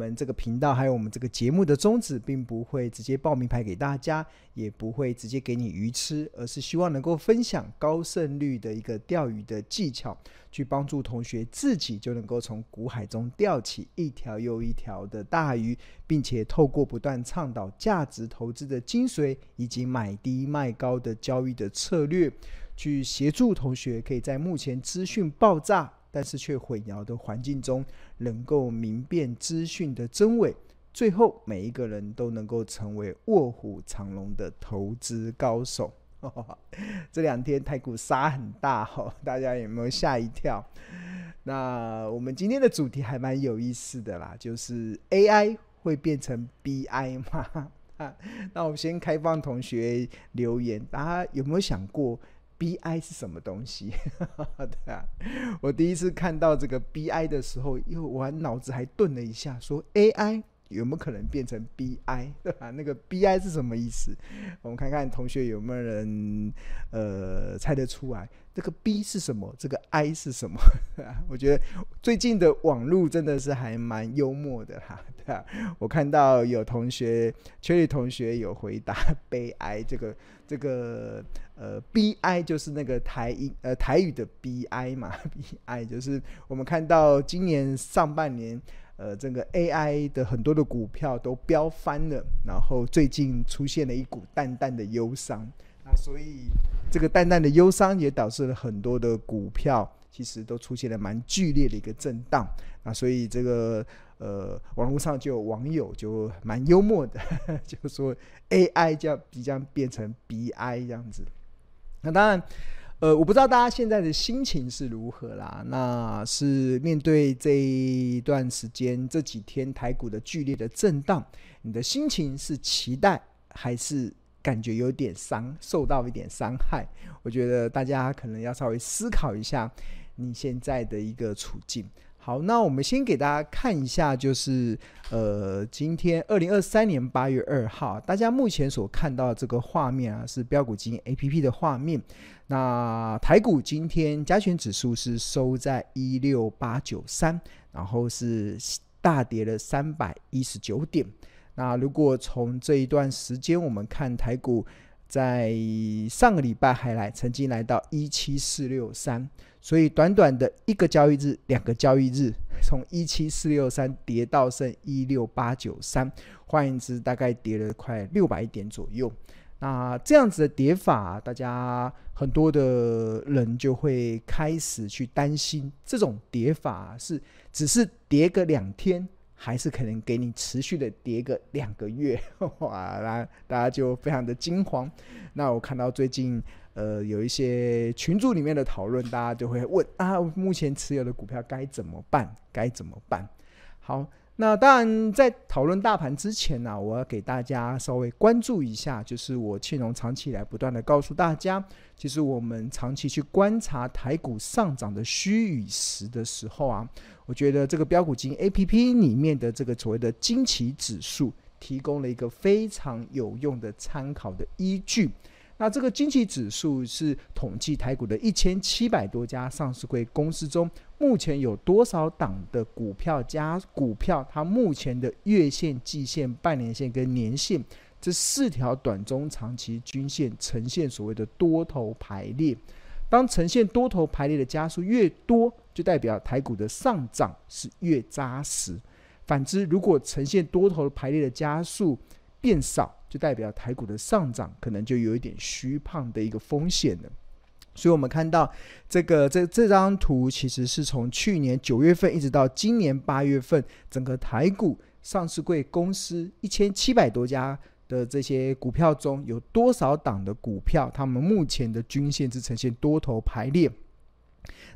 们这个频道还有我们这个节目的宗旨，并不会直接报名牌给大家，也不会直接给你鱼吃，而是希望能够分享高胜率的一个钓鱼的技巧，去帮助同学自己就能够从股海中钓起一条又一条的大鱼，并且透过不断倡导价值投资的精髓，以及买低卖高的交易的策略，去协助同学可以在目前资讯爆炸，但是却混淆的环境中，能够明辨资讯的真伪，最后每一个人都能够成为卧虎藏龙的投资高手。这两天台股杀很大哦，大家有没有吓一跳？那我们今天的主题还蛮有意思的啦，就是 AI 会变成 BI 吗？那我先开放同学留言，大家有没有想过？BI 是什么东西？对啊，我第一次看到这个 BI 的时候，因为我脑子还顿了一下，说 AI 有没有可能变成 BI？对吧？那个 BI 是什么意思？我们看看同学有没有人呃猜得出来。这个 B 是什么？这个 I 是什么？我觉得最近的网络真的是还蛮幽默的哈。对啊，我看到有同学，秋雨同学有回答 悲哀。这个这个呃，BI 就是那个台语呃台语的 BI 嘛，BI 就是我们看到今年上半年呃这个 AI 的很多的股票都飙翻了，然后最近出现了一股淡淡的忧伤。那所以，这个淡淡的忧伤也导致了很多的股票其实都出现了蛮剧烈的一个震荡。那所以这个呃，网络上就有网友就蛮幽默的，就说 AI 将即将变成 BI 这样子。那当然，呃，我不知道大家现在的心情是如何啦。那是面对这一段时间这几天台股的剧烈的震荡，你的心情是期待还是？感觉有点伤，受到一点伤害。我觉得大家可能要稍微思考一下你现在的一个处境。好，那我们先给大家看一下，就是呃，今天二零二三年八月二号，大家目前所看到这个画面啊，是标股基金 APP 的画面。那台股今天加权指数是收在一六八九三，然后是大跌了三百一十九点。那如果从这一段时间，我们看台股，在上个礼拜还来曾经来到一七四六三，所以短短的一个交易日、两个交易日，从一七四六三跌到剩一六八九三，换言之，大概跌了快六百点左右。那这样子的跌法，大家很多的人就会开始去担心，这种跌法是只是跌个两天。还是可能给你持续的跌个两个月，哇！那大家就非常的惊慌。那我看到最近呃有一些群组里面的讨论，大家就会问啊，目前持有的股票该怎么办？该怎么办？好。那当然，在讨论大盘之前呢、我要给大家稍微关注一下，就是我庆隆长期以来不断的告诉大家，其实我们长期去观察台股上涨的虚与实的时候啊，我觉得这个标股金 APP 里面的这个所谓的惊奇指数，提供了一个非常有用的参考的依据。那这个经济指数是统计台股的一千七百多家上市公司中，目前有多少档的股票加股票，它目前的月线、季线、半年线跟年线这四条短中长期均线呈现所谓的多头排列。当呈现多头排列的加数越多，就代表台股的上涨是越扎实。反之，如果呈现多头排列的加数变少，就代表台股的上涨可能就有一点虚胖的一个风险了。所以，我们看到这个这这张图，其实是从去年九月份一直到今年八月份，整个台股上市柜公司一千七百多家的这些股票中，有多少档的股票，他们目前的均线是呈现多头排列。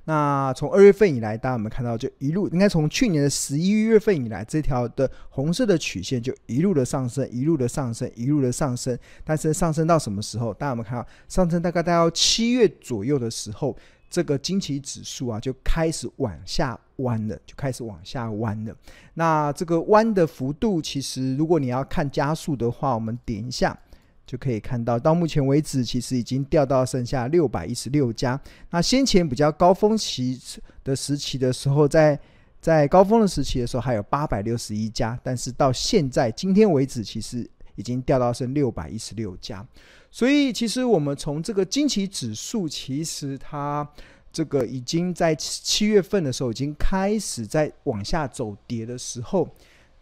那从二月份以来，大家有没有看到，就一路应该从去年的十一月份以来，这条的红色的曲线就一路的上升，一路的上升，一路的上升。但是上升到什么时候？大家有没有看到，上升大概到七月左右的时候，这个惊奇指数啊就开始往下弯了，就开始往下弯了。那这个弯的幅度，其实如果你要看加速的话，我们点一下。就可以看到，到目前为止，其实已经掉到剩下六百一十六家。那先前比较高峰期的时期的时候，在在高峰的时期的时候还有八百六十一家，但是到现在今天为止，其实已经掉到剩六百一十六家。所以其实我们从这个惊奇指数，其实它这个已经在七月份的时候已经开始在往下走跌的时候。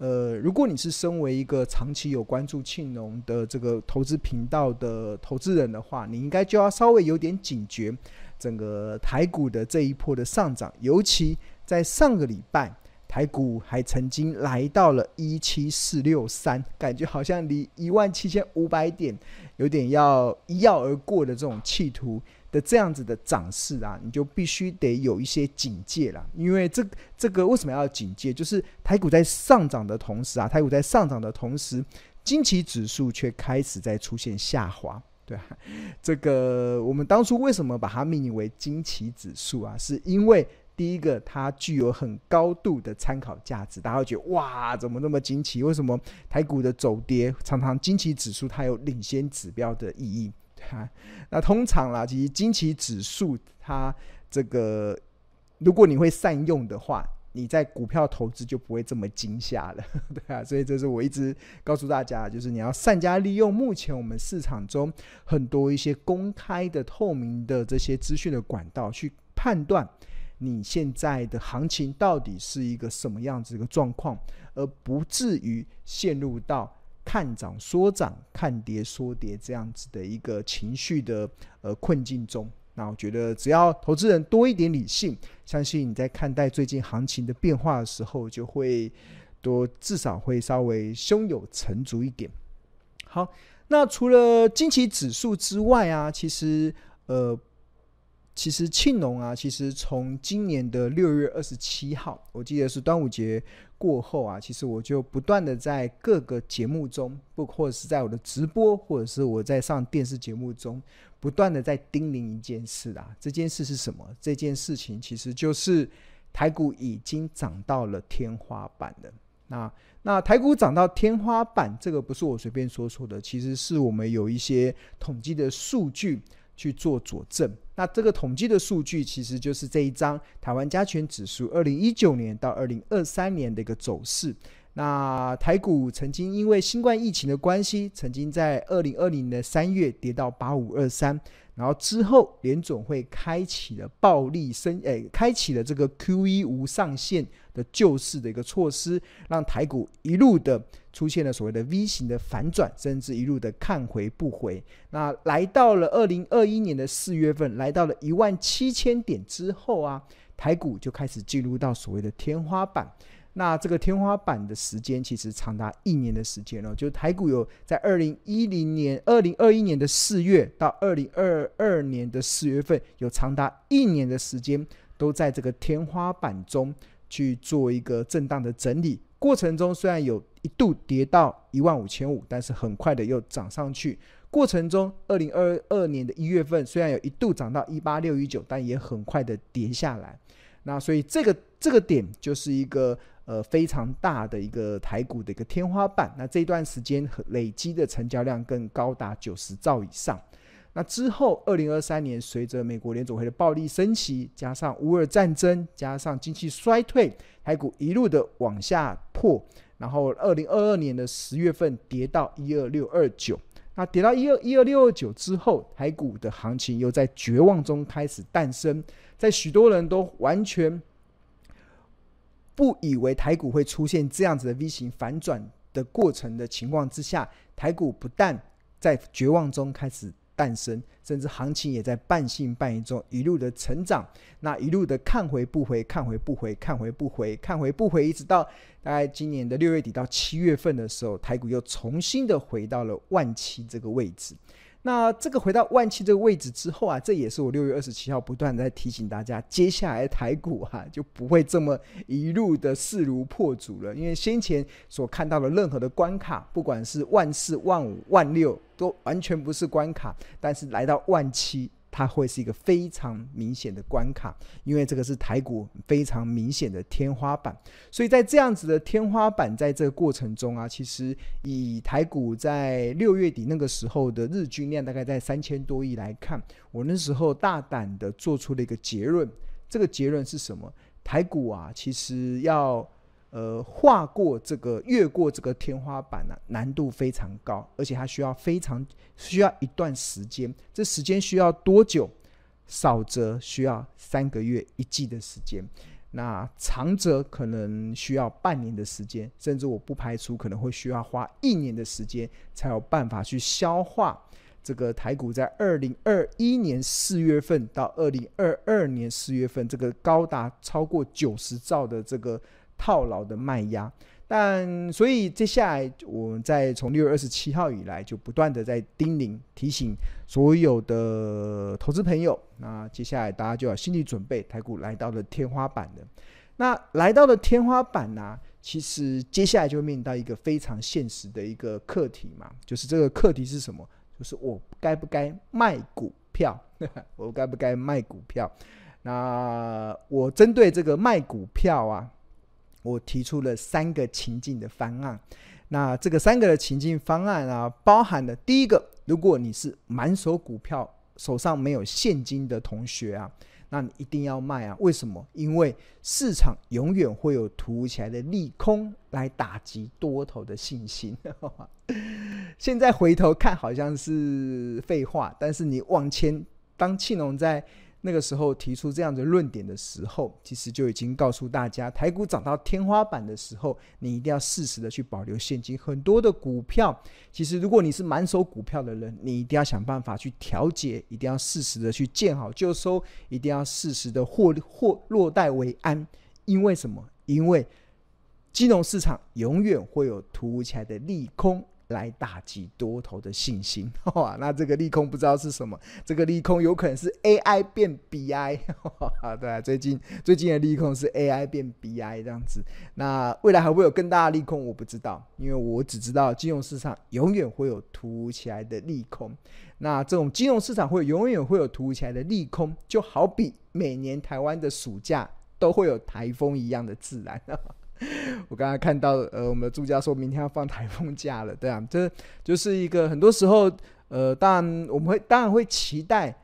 呃，如果你是身为一个长期有关注庆农的这个投资频道的投资人的话，你应该就要稍微有点警觉，整个台股的这一波的上涨，尤其在上个礼拜，台股还曾经来到了一七四六三，感觉好像离一万七千五百点有点要一跃而过的这种企图。的这样子的涨势啊，你就必须得有一些警戒了，因为这这个为什么要警戒？就是台股在上涨的同时啊，台股在上涨的同时，惊奇指数却开始在出现下滑。对，这个我们当初为什么把它命名为惊奇指数啊？是因为第一个它具有很高度的参考价值，大家会觉得哇，怎么那么惊奇？为什么台股的走跌常常惊奇指数它有领先指标的意义？哈，那通常啦，其实惊奇指数它这个，如果你会善用的话，你在股票投资就不会这么惊吓了，对啊，所以这是我一直告诉大家，就是你要善加利用目前我们市场中很多一些公开的、透明的这些资讯的管道，去判断你现在的行情到底是一个什么样子一个状况，而不至于陷入到。看涨说涨，看跌说跌，这样子的一个情绪的呃困境中，那我觉得只要投资人多一点理性，相信你在看待最近行情的变化的时候，就会多至少会稍微胸有成竹一点。好，那除了惊奇指数之外啊，其实呃。其实庆农啊，其实从今年的六月二十七号，我记得是端午节过后啊，其实我就不断的在各个节目中，不或者是在我的直播，或者是我在上电视节目中，不断的在叮咛一件事啊。这件事是什么？这件事情其实就是台股已经涨到了天花板了。那那台股涨到天花板，这个不是我随便说说的，其实是我们有一些统计的数据。去做佐证，那这个统计的数据其实就是这一张台湾加权指数二零一九年到二零二三年的一个走势。那台股曾经因为新冠疫情的关系，曾经在二零二零年的三月跌到八五二三。然后之后，联总会开启了暴力升，诶，开启了这个 QE 无上限的救市的一个措施，让台股一路的出现了所谓的 V 型的反转，甚至一路的看回不回。那来到了二零二一年的四月份，来到了一万七千点之后啊，台股就开始进入到所谓的天花板。那这个天花板的时间其实长达一年的时间了，就是台股有在二零一零年、二零二一年的四月到二零二二年的四月份，有长达一年的时间都在这个天花板中去做一个震荡的整理。过程中虽然有一度跌到一万五千五，但是很快的又涨上去。过程中，二零二二年的一月份虽然有一度涨到一八六一九，但也很快的跌下来。那所以这个这个点就是一个。呃，非常大的一个台股的一个天花板。那这段时间累积的成交量更高达九十兆以上。那之后，二零二三年随着美国联总会的暴力升级，加上乌尔战争，加上经济衰退，台股一路的往下破。然后，二零二二年的十月份跌到一二六二九。那跌到一二一二六二九之后，台股的行情又在绝望中开始诞生，在许多人都完全。不以为台股会出现这样子的 V 型反转的过程的情况之下，台股不但在绝望中开始诞生，甚至行情也在半信半疑中一路的成长，那一路的看回不回，看回不回，看回不回，看回不回，一直到大概今年的六月底到七月份的时候，台股又重新的回到了万七这个位置。那这个回到万七这个位置之后啊，这也是我六月二十七号不断在提醒大家，接下来台股哈、就不会这么一路的势如破竹了，因为先前所看到的任何的关卡，不管是万四、万五、万六，都完全不是关卡，但是来到万七。它会是一个非常明显的关卡，因为这个是台股非常明显的天花板，所以在这样子的天花板在这个过程中啊，其实以台股在六月底那个时候的日均量大概在三千多亿来看，我那时候大胆的做出了一个结论，这个结论是什么？台股啊，其实要呃跨过这个越过这个天花板呢、啊，难度非常高，而且它需要非常需要一段时间。这时间需要多久？少则需要三个月、一季的时间，那长则可能需要半年的时间，甚至我不排除可能会需要花一年的时间，才有办法去消化这个台股在二零二一年四月份到二零二二年四月份这个高达超过九十兆的这个套牢的卖压。但所以接下来，我们在从六月二十七号以来，就不断的在叮咛提醒所有的投资朋友。那接下来大家就要心理准备，台股来到了天花板了。那来到了天花板呢、其实接下来就面临到一个非常现实的一个课题嘛，就是这个课题是什么？就是我该不该卖股票？我该不该卖股票？那我针对这个卖股票啊。我提出了三个情境的方案，那这个三个的情境方案啊，包含了第一个，如果你是满手股票，手上没有现金的同学啊，那你一定要卖啊！为什么？因为市场永远会有突如其来的利空来打击多头的信心。现在回头看好像是废话，但是你往前，当庆隆在。那个时候提出这样的论点的时候，其实就已经告诉大家，台股涨到天花板的时候，你一定要适时的去保留现金。很多的股票，其实如果你是满手股票的人，你一定要想办法去调节，一定要适时的去见好就收，一定要适时的获获落袋为安。因为什么？因为金融市场永远会有突如其来的利空。来打击多头的信心，哇！那这个利空不知道是什么？这个利空有可能是 AI 变 BI，对啊，最近最近的利空是 AI 变 BI 这样子。那未来还会有更大的利空？我不知道，因为我只知道金融市场永远会有突如其来的利空。那这种金融市场会永远会有突如其来的利空，就好比每年台湾的暑假都会有台风一样的自然。我刚才看到，呃，我们的助教说明天要放台风假了，对啊，这就是一个很多时候，呃，当然我们会当然会期待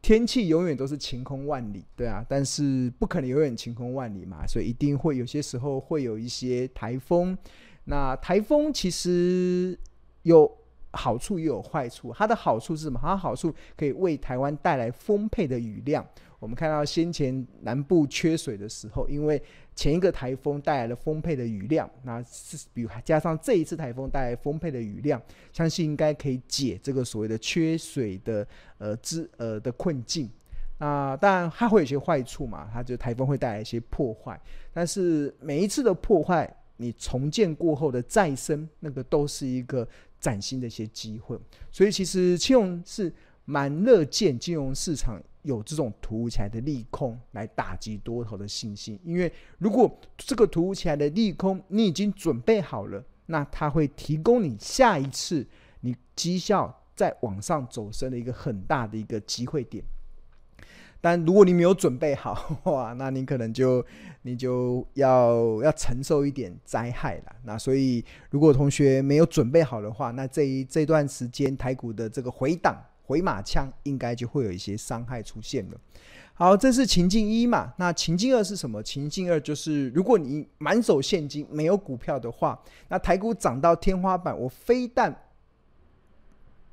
天气永远都是晴空万里，对啊，但是不可能永远晴空万里嘛，所以一定会有些时候会有一些台风。那台风其实有好处也有坏处，它的好处是什么？它的好处可以为台湾带来丰沛的雨量。我们看到先前南部缺水的时候，因为前一个台风带来了丰沛的雨量，那是比如加上这一次台风带来丰沛的雨量，相信应该可以解这个所谓的缺水的呃之呃的困境。那当然它会有些坏处嘛，它就台风会带来一些破坏，但是每一次的破坏，你重建过后的再生，那个都是一个崭新的一些机会。所以其实庆隆是蛮乐见金融市场。有这种突如其来的利空来打击多头的信心，因为如果这个突如其来的利空你已经准备好了，那它会提供你下一次你绩效再往上走升的一个很大的一个机会点。但如果你没有准备好，哇，那你可能就你就要要承受一点灾害了。那所以如果同学没有准备好的话，那这一这段时间台股的这个回档。回马枪应该就会有一些伤害出现了。好，这是情境一嘛？那情境二是什么？情境二就是，如果你满手现金没有股票的话，那台股涨到天花板，我非但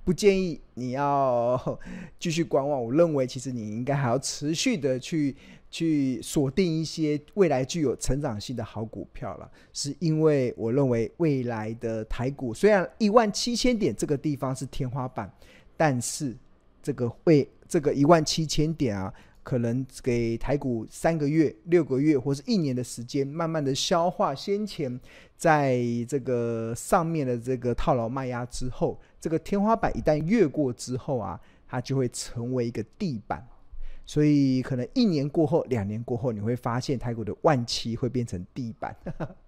不建议你要 继续观望，我认为其实你应该还要持续的去去锁定一些未来具有成长性的好股票了。是因为我认为未来的台股虽然一万七千点这个地方是天花板。但是，这个会这个一万七千点啊，可能给台股三个月、六个月或是一年的时间，慢慢的消化先前在这个上面的这个套牢卖压之后，这个天花板一旦越过之后啊，它就会成为一个地板。所以，可能一年过后、两年过后，你会发现台股的万七会变成地板。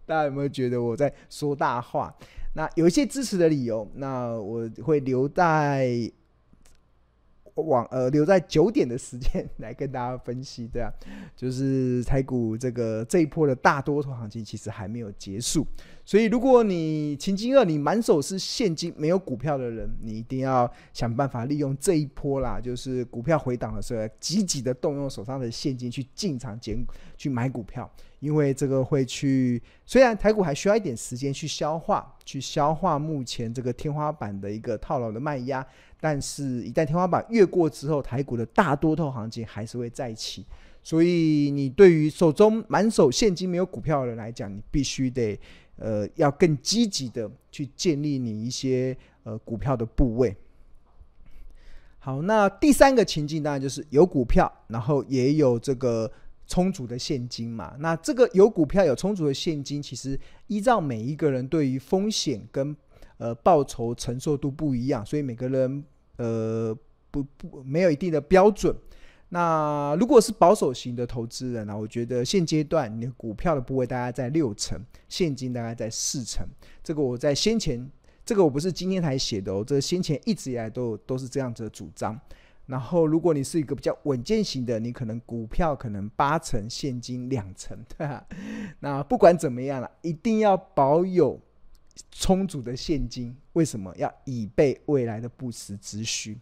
大家有没有觉得我在说大话？那有一些支持的理由，那我会留在往呃留在九点的时间 来跟大家分析，这样，就是台股这个这一波的大多头行情其实还没有结束，所以，如果你情境二，你满手是现金没有股票的人，你一定要想办法利用这一波啦，就是股票回档的时候，积极的动用手上的现金去进场捡去买股票，因为这个会去，虽然台股还需要一点时间去消化，去消化目前这个天花板的一个套牢的卖压，但是一旦天花板越过之后，台股的大多头行情还是会再起。所以，你对于手中满手现金没有股票的人来讲，你必须得呃要更积极的去建立你一些呃股票的部位。好，那第三个情境当然就是有股票，然后也有这个充足的现金嘛。那这个有股票有充足的现金，其实依照每一个人对于风险跟呃报酬承受度不一样，所以每个人呃不不没有一定的标准。那如果是保守型的投资人呢、我觉得现阶段你的股票的部位大概在六成，现金大概在四成。这个我在先前，这个我不是今天才写的哦，这先前一直以来都都是这样子的主张。然后如果你是一个比较稳健型的，你可能股票可能八成，现金两成，对吧？那不管怎么样了，一定要保有充足的现金。为什么要以备未来的不时之需？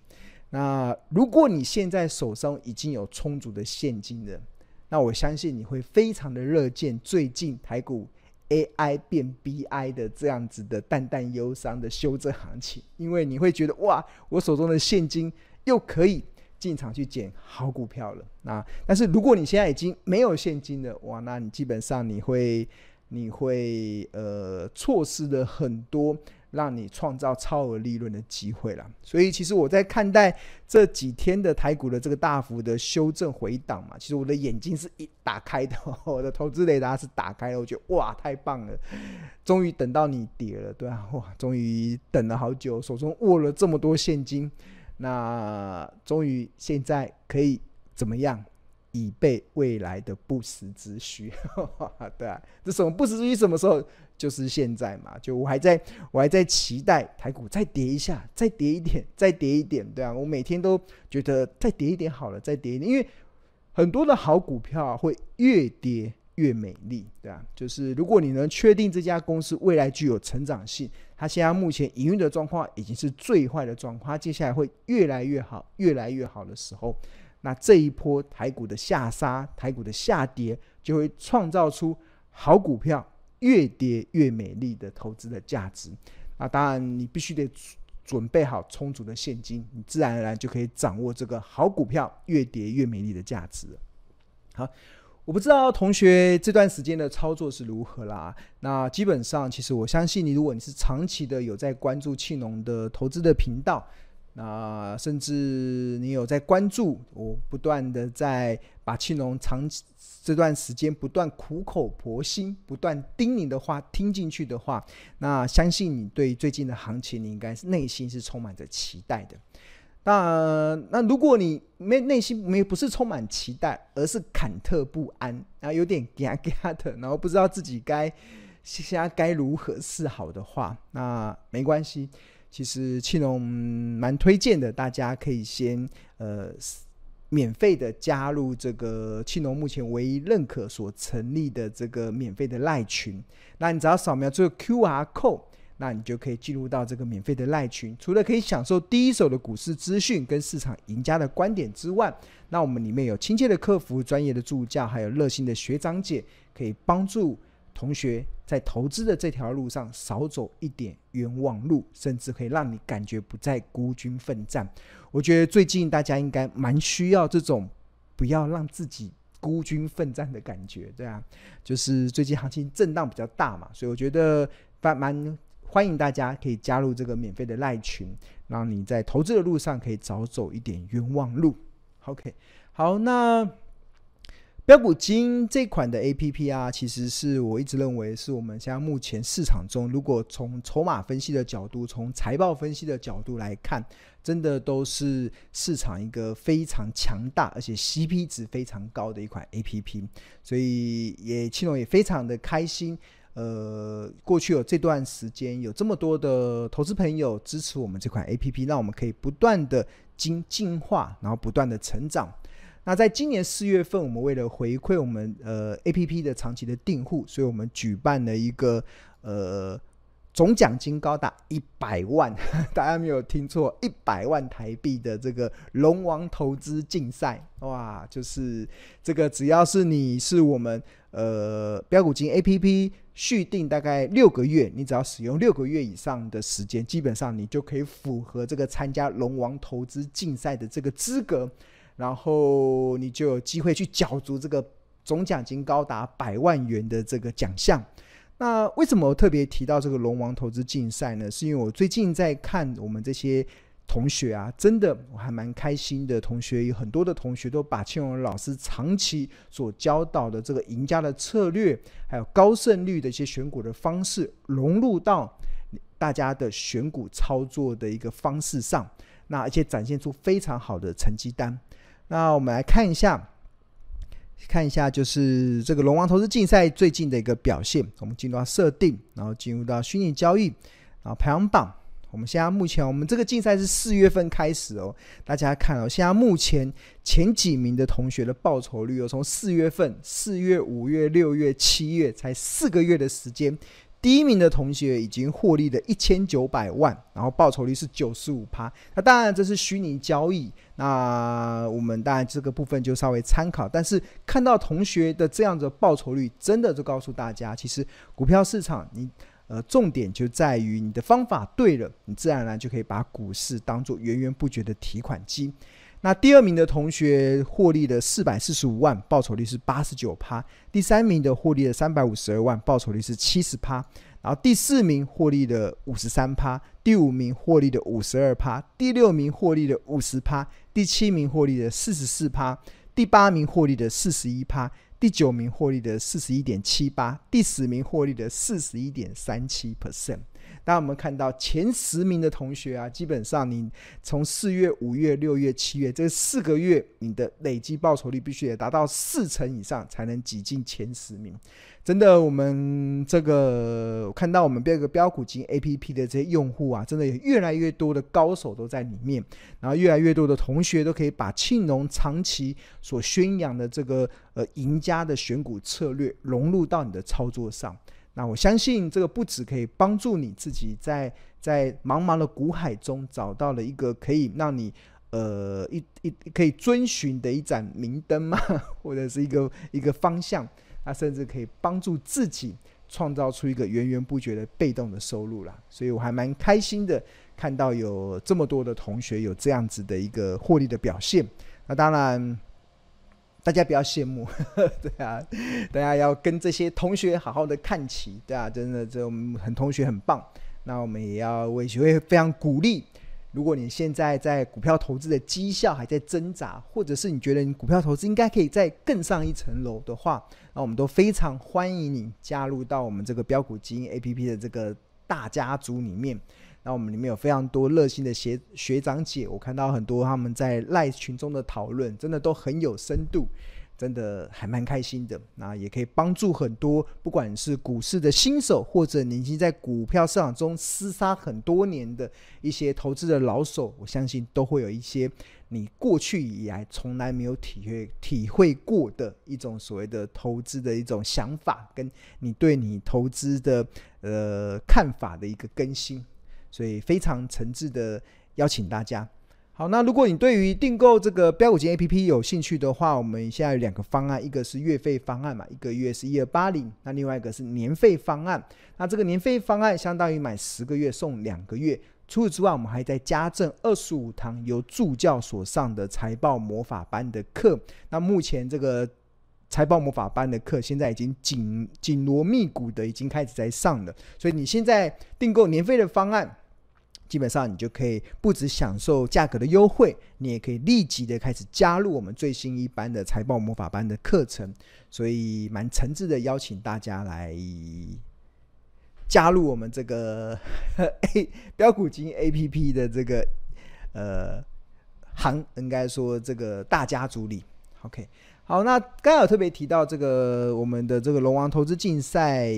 那如果你现在手上已经有充足的现金了，那我相信你会非常的乐见最近台股 AI 变 BI 的这样子的淡淡忧伤的修正行情，因为你会觉得哇，我手中的现金又可以进场去捡好股票了。那但是如果你现在已经没有现金了，哇，那你基本上你会你会呃错失了很多。让你创造超额利润的机会了，所以其实我在看待这几天的台股的这个大幅的修正回档嘛，其实我的眼睛是一打开的，我的投资雷达是打开的，我觉得哇，太棒了，终于等到你跌了，对啊，哇，终于等了好久，手中握了这么多现金，那终于现在可以怎么样？以备未来的不时之需，对啊，这什么不时之需？什么时候？就是现在嘛。就我还在，我还在期待台股再跌一下，再跌一点，再跌一点，对啊，我每天都觉得再跌一点好了，再跌一点，因为很多的好股票会越跌越美丽，对啊。就是如果你能确定这家公司未来具有成长性，它现在目前营运的状况已经是最坏的状况，它接下来会越来越好，越来越好的时候。那这一波台股的下杀，台股的下跌，就会创造出好股票越跌越美丽的投资的价值。那当然，你必须得准备好充足的现金，你自然而然就可以掌握这个好股票越跌越美丽的价值。好，我不知道同学这段时间的操作是如何啦。那基本上，其实我相信你，如果你是长期的有在关注庆农的投资的频道。那甚至你有在关注我，不断的在把庆农长这段时间不断苦口婆心、不断叮咛的话听进去的话，那相信你对最近的行情，你应该是内心是充满着期待的。那那如果你没内心没不是充满期待，而是忐忑不安，然后有点嘎嘎的，然后不知道自己该现在该如何是好的话，那没关系。其实庆农蛮推荐的，大家可以先呃免费的加入这个庆农目前唯一认可所成立的这个免费的赖群。那你只要扫描这个 QR code，那你就可以进入到这个免费的赖群。除了可以享受第一手的股市资讯跟市场赢家的观点之外，那我们里面有亲切的客服、专业的助教，还有热心的学长姐，可以帮助。同学在投资的这条路上少走一点冤枉路，甚至可以让你感觉不再孤军奋战。我觉得最近大家应该蛮需要这种不要让自己孤军奋战的感觉，对啊，就是最近行情震荡比较大嘛，所以我觉得蛮蛮欢迎大家可以加入这个免费的赖群，让你在投资的路上可以少走一点冤枉路。OK，好，那。标股金这款的 APP 啊，其实是我一直认为是我们现在目前市场中，如果从筹码分析的角度，从财报分析的角度来看，真的都是市场一个非常强大，而且 CP 值非常高的一款 APP。所以也青龙也非常的开心。呃，过去有这段时间有这么多的投资朋友支持我们这款 APP，让我们可以不断的精进化，然后不断的成长。那在今年四月份，我们为了回馈我们呃 APP 的长期的订户，所以我们举办了一个呃。总奖金高达一百万，大家没有听错，一百万台币的这个龙王投资竞赛，哇，就是这个只要是你是我们呃标股金 APP 续订大概六个月，你只要使用六个月以上的时间，基本上你就可以符合这个参加龙王投资竞赛的这个资格，然后你就有机会去角逐这个总奖金高达百万元的这个奖项。那为什么我特别提到这个龙王投资竞赛呢？是因为我最近在看我们这些同学啊，真的我还蛮开心的。同学有很多的同学都把庆荣老师长期所教导的这个赢家的策略，还有高胜率的一些选股的方式，融入到大家的选股操作的一个方式上。那而且展现出非常好的成绩单。那我们来看一下。看一下，就是这个龙王投资竞赛最近的一个表现。我们进入到设定，然后进入到虚拟交易，然后排行榜。我们现在目前，我们这个竞赛是四月份开始哦。大家看哦，现在目前前几名的同学的报酬率哦，从四月份、四月、五月、六月、七月，才四个月的时间。第一名的同学已经获利了一千九百万，然后报酬率是九十五趴。那当然这是虚拟交易，那我们当然这个部分就稍微参考。但是看到同学的这样的报酬率，真的就告诉大家，其实股票市场你呃重点就在于你的方法对了，你自然而然就可以把股市当做源源不绝的提款机。那第二名的同学获利了四百四十五万，报酬率是八十九趴。第三名的获利了三百五十二万，报酬率是七十趴。然后第四名获利的五十三趴，第五名获利的五十二趴，第六名获利的五十趴，第七名获利的四十四趴，第八名获利的四十一趴，第九名获利的四十一点七八，第十名获利的四十一点三七 percent。当我们看到前十名的同学啊，基本上你从四月、五月、六月、七月这四个月，你的累计报酬率必须得达到四成以上，才能挤进前十名。真的，我们这个看到我们这个标股金 APP 的这些用户啊，真的有越来越多的高手都在里面，然后越来越多的同学都可以把庆农长期所宣扬的这个呃赢家的选股策略融入到你的操作上。那我相信这个不只可以帮助你自己在在茫茫的股海中找到了一个可以让你呃一一可以遵循的一盏明灯嘛，或者是一个一个方向，那甚至可以帮助自己创造出一个源源不绝的被动的收入啦。所以我还蛮开心的看到有这么多的同学有这样子的一个获利的表现。那当然。大家不要羡慕，呵 呵对啊，大家要跟这些同学好好的看齐，对啊，真的，这我们很同学很棒，那我们也要为学会非常鼓励。如果你现在在股票投资的绩效还在挣扎，或者是你觉得你股票投资应该可以再更上一层楼的话，那我们都非常欢迎你加入到我们这个标股基因 APP 的这个大家族里面。那我们里面有非常多热心的学学长姐，我看到很多他们在赖群中的讨论，真的都很有深度，真的还蛮开心的。那也可以帮助很多，不管是股市的新手，或者已经在股票市场中厮杀很多年的一些投资的老手，我相信都会有一些你过去以来从来没有体会体会过的一种所谓的投资的一种想法，跟你对你投资的呃看法的一个更新。所以非常诚挚的邀请大家。好，那如果你对于订购这个标股金 APP 有兴趣的话，我们现在有两个方案，一个是月费方案嘛，一个月是一二八零，那另外一个是年费方案。那这个年费方案相当于买十个月送两个月。除此之外，我们还在加赠二十五堂由助教所上的财报魔法班的课。那目前这个财报魔法班的课现在已经紧紧锣密鼓的已经开始在上了，所以你现在订购年费的方案。基本上你就可以不只享受价格的优惠，你也可以立即的开始加入我们最新一班的财报魔法班的课程，所以蛮诚挚的邀请大家来加入我们这个 A 飙股金 APP 的这个呃行，应该说这个大家族里。OK，好，那刚刚有特别提到这个我们的这个龙王投资竞赛。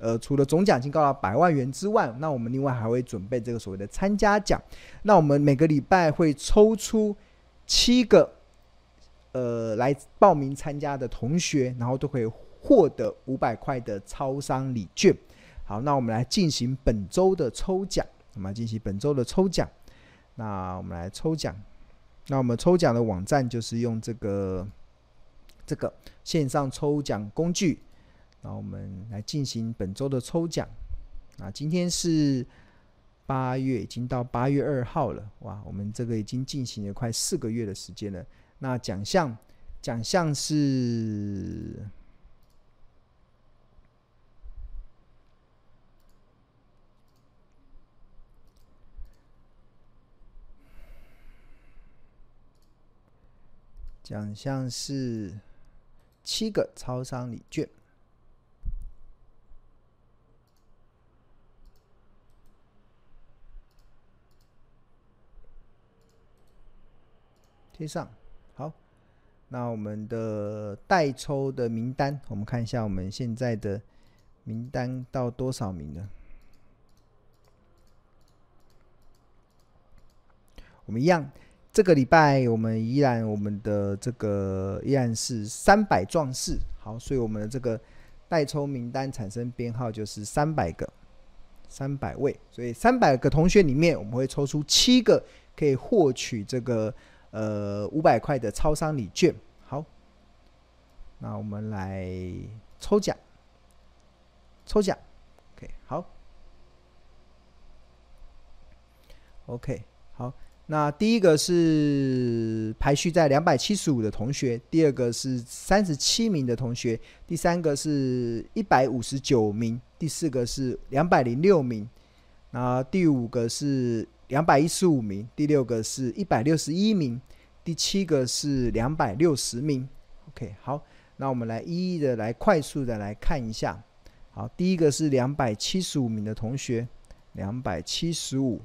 呃，除了总奖金高达百万元之外，那我们另外还会准备这个所谓的参加奖。那我们每个礼拜会抽出七个呃来报名参加的同学，然后都可以获得五百块的超商礼券。好，那我们来进行本周的抽奖。我们来进行本周的抽奖。那我们来抽奖。那我们抽奖的网站就是用这个这个线上抽奖工具。那我们来进行本周的抽奖。那今天是八月，已经到八月二号了。哇，我们这个已经进行了快四个月的时间了。那奖项，奖项是。奖项是七个超商礼券，贴上。好，那我们的代抽的名单，我们看一下我们现在的名单到多少名了。我们一样。这个礼拜我们依然我们的这个依然是三百壮士，好，所以我们的这个代抽名单产生编号就是三百个，三百位，所以三百个同学里面我们会抽出七个可以获取这个呃五百块的超商礼券。好，那我们来抽奖，抽奖，OK，好，OK，好。那第一个是排序在两百七十五的同学，第二个是三十七名的同学，第三个是一百五十九名，第四个是两百零六名，那第五个是两百一十五名，第六个是一百六十一名，第七个是两百六十名。OK，好，那我们来一一的来快速的来看一下。好，第一个是两百七十五名的同学，两百七十五。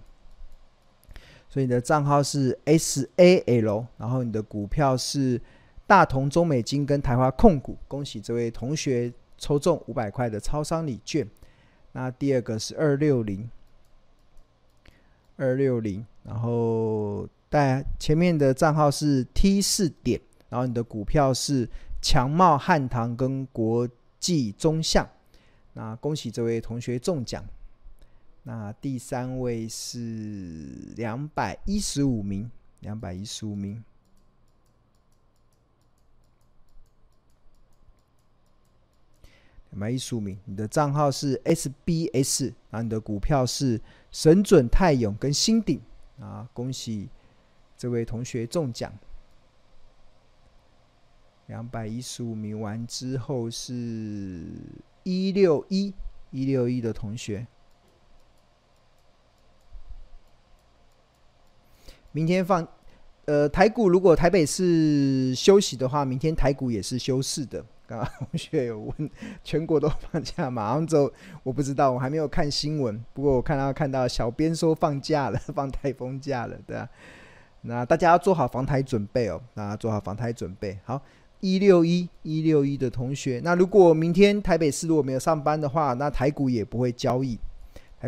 所以你的账号是 SAL，然后你的股票是大同中美金跟台华控股，恭喜这位同学抽中五百块的超商礼券。那第二个是二六零，二六零，然后带前面的账号是 T 四点，然后你的股票是强茂汉唐跟国际中象。那恭喜这位同学中奖。那第三位是两百一十五名，两百一十五名，两百一十五名。你的账号是 SBS，然后你的股票是神准泰永跟新鼎啊，恭喜这位同学中奖。两百一十五名完之后是一六一一六一的同学。明天放，呃，台股如果台北市休息的话，明天台股也是休市的。刚刚同学有问，全国都放假吗？杭州我不知道，我还没有看新闻。不过我看到看到小编说放假了，放台风假了，对啊。那大家要做好防台准备哦，那做好防台准备。好，一六一一六一的同学，那如果明天台北市如果没有上班的话，那台股也不会交易。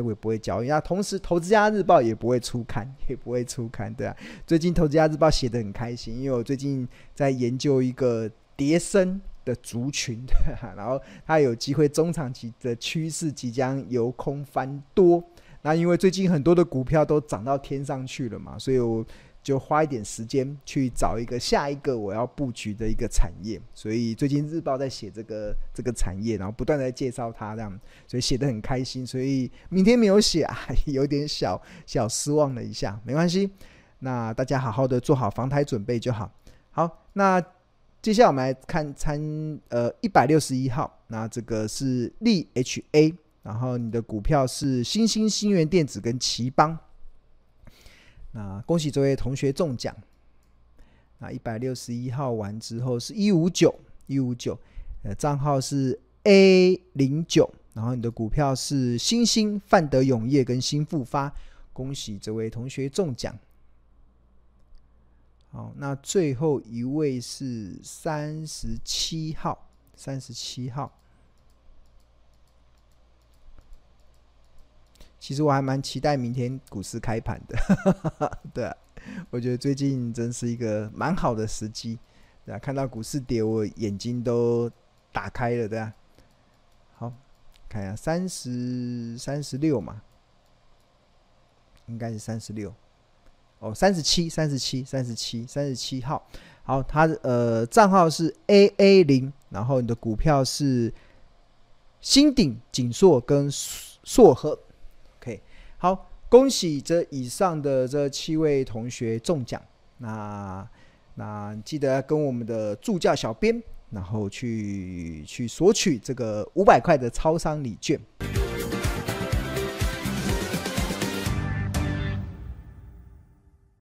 我也不会交易，那同时《投资家日报》也不会出刊，也不会出刊，对啊。最近《投资家日报》写得很开心，因为我最近在研究一个跌升的族群，对啊，然后它有机会中长期的趋势即将由空翻多。那因为最近很多的股票都涨到天上去了嘛，所以我。就花一点时间去找一个下一个我要布局的一个产业，所以最近日报在写这个这个产业，然后不断在介绍它这样，所以写得很开心。所以明天没有写啊，有点小小失望了一下，没关系。那大家好好的做好防台准备就好。好，那接下来我们来看参呃一百六十一号，那这个是利 HA，然后你的股票是新兴新源电子跟奇邦。那恭喜这位同学中奖。那一百六十一号完之后是一五九一五九，呃，账号是 A 零九，然后你的股票是新兴范德永业跟新复发，恭喜这位同学中奖。好，那最后一位是三十七号，三十七号。其实我还蛮期待明天股市开盘的，对啊，我觉得最近真是一个蛮好的时机，对啊，看到股市跌，我眼睛都打开了，对啊。好，看一下三十三十六嘛，应该是三十六，哦，三十七，三十七，三十七，三十七号。好，他呃账号是 A A 零，然后你的股票是新鼎、景硕跟硕和。好，恭喜这以上的这七位同学中奖。那那记得跟我们的助教小编，然后去去索取这个五百块的超商礼券。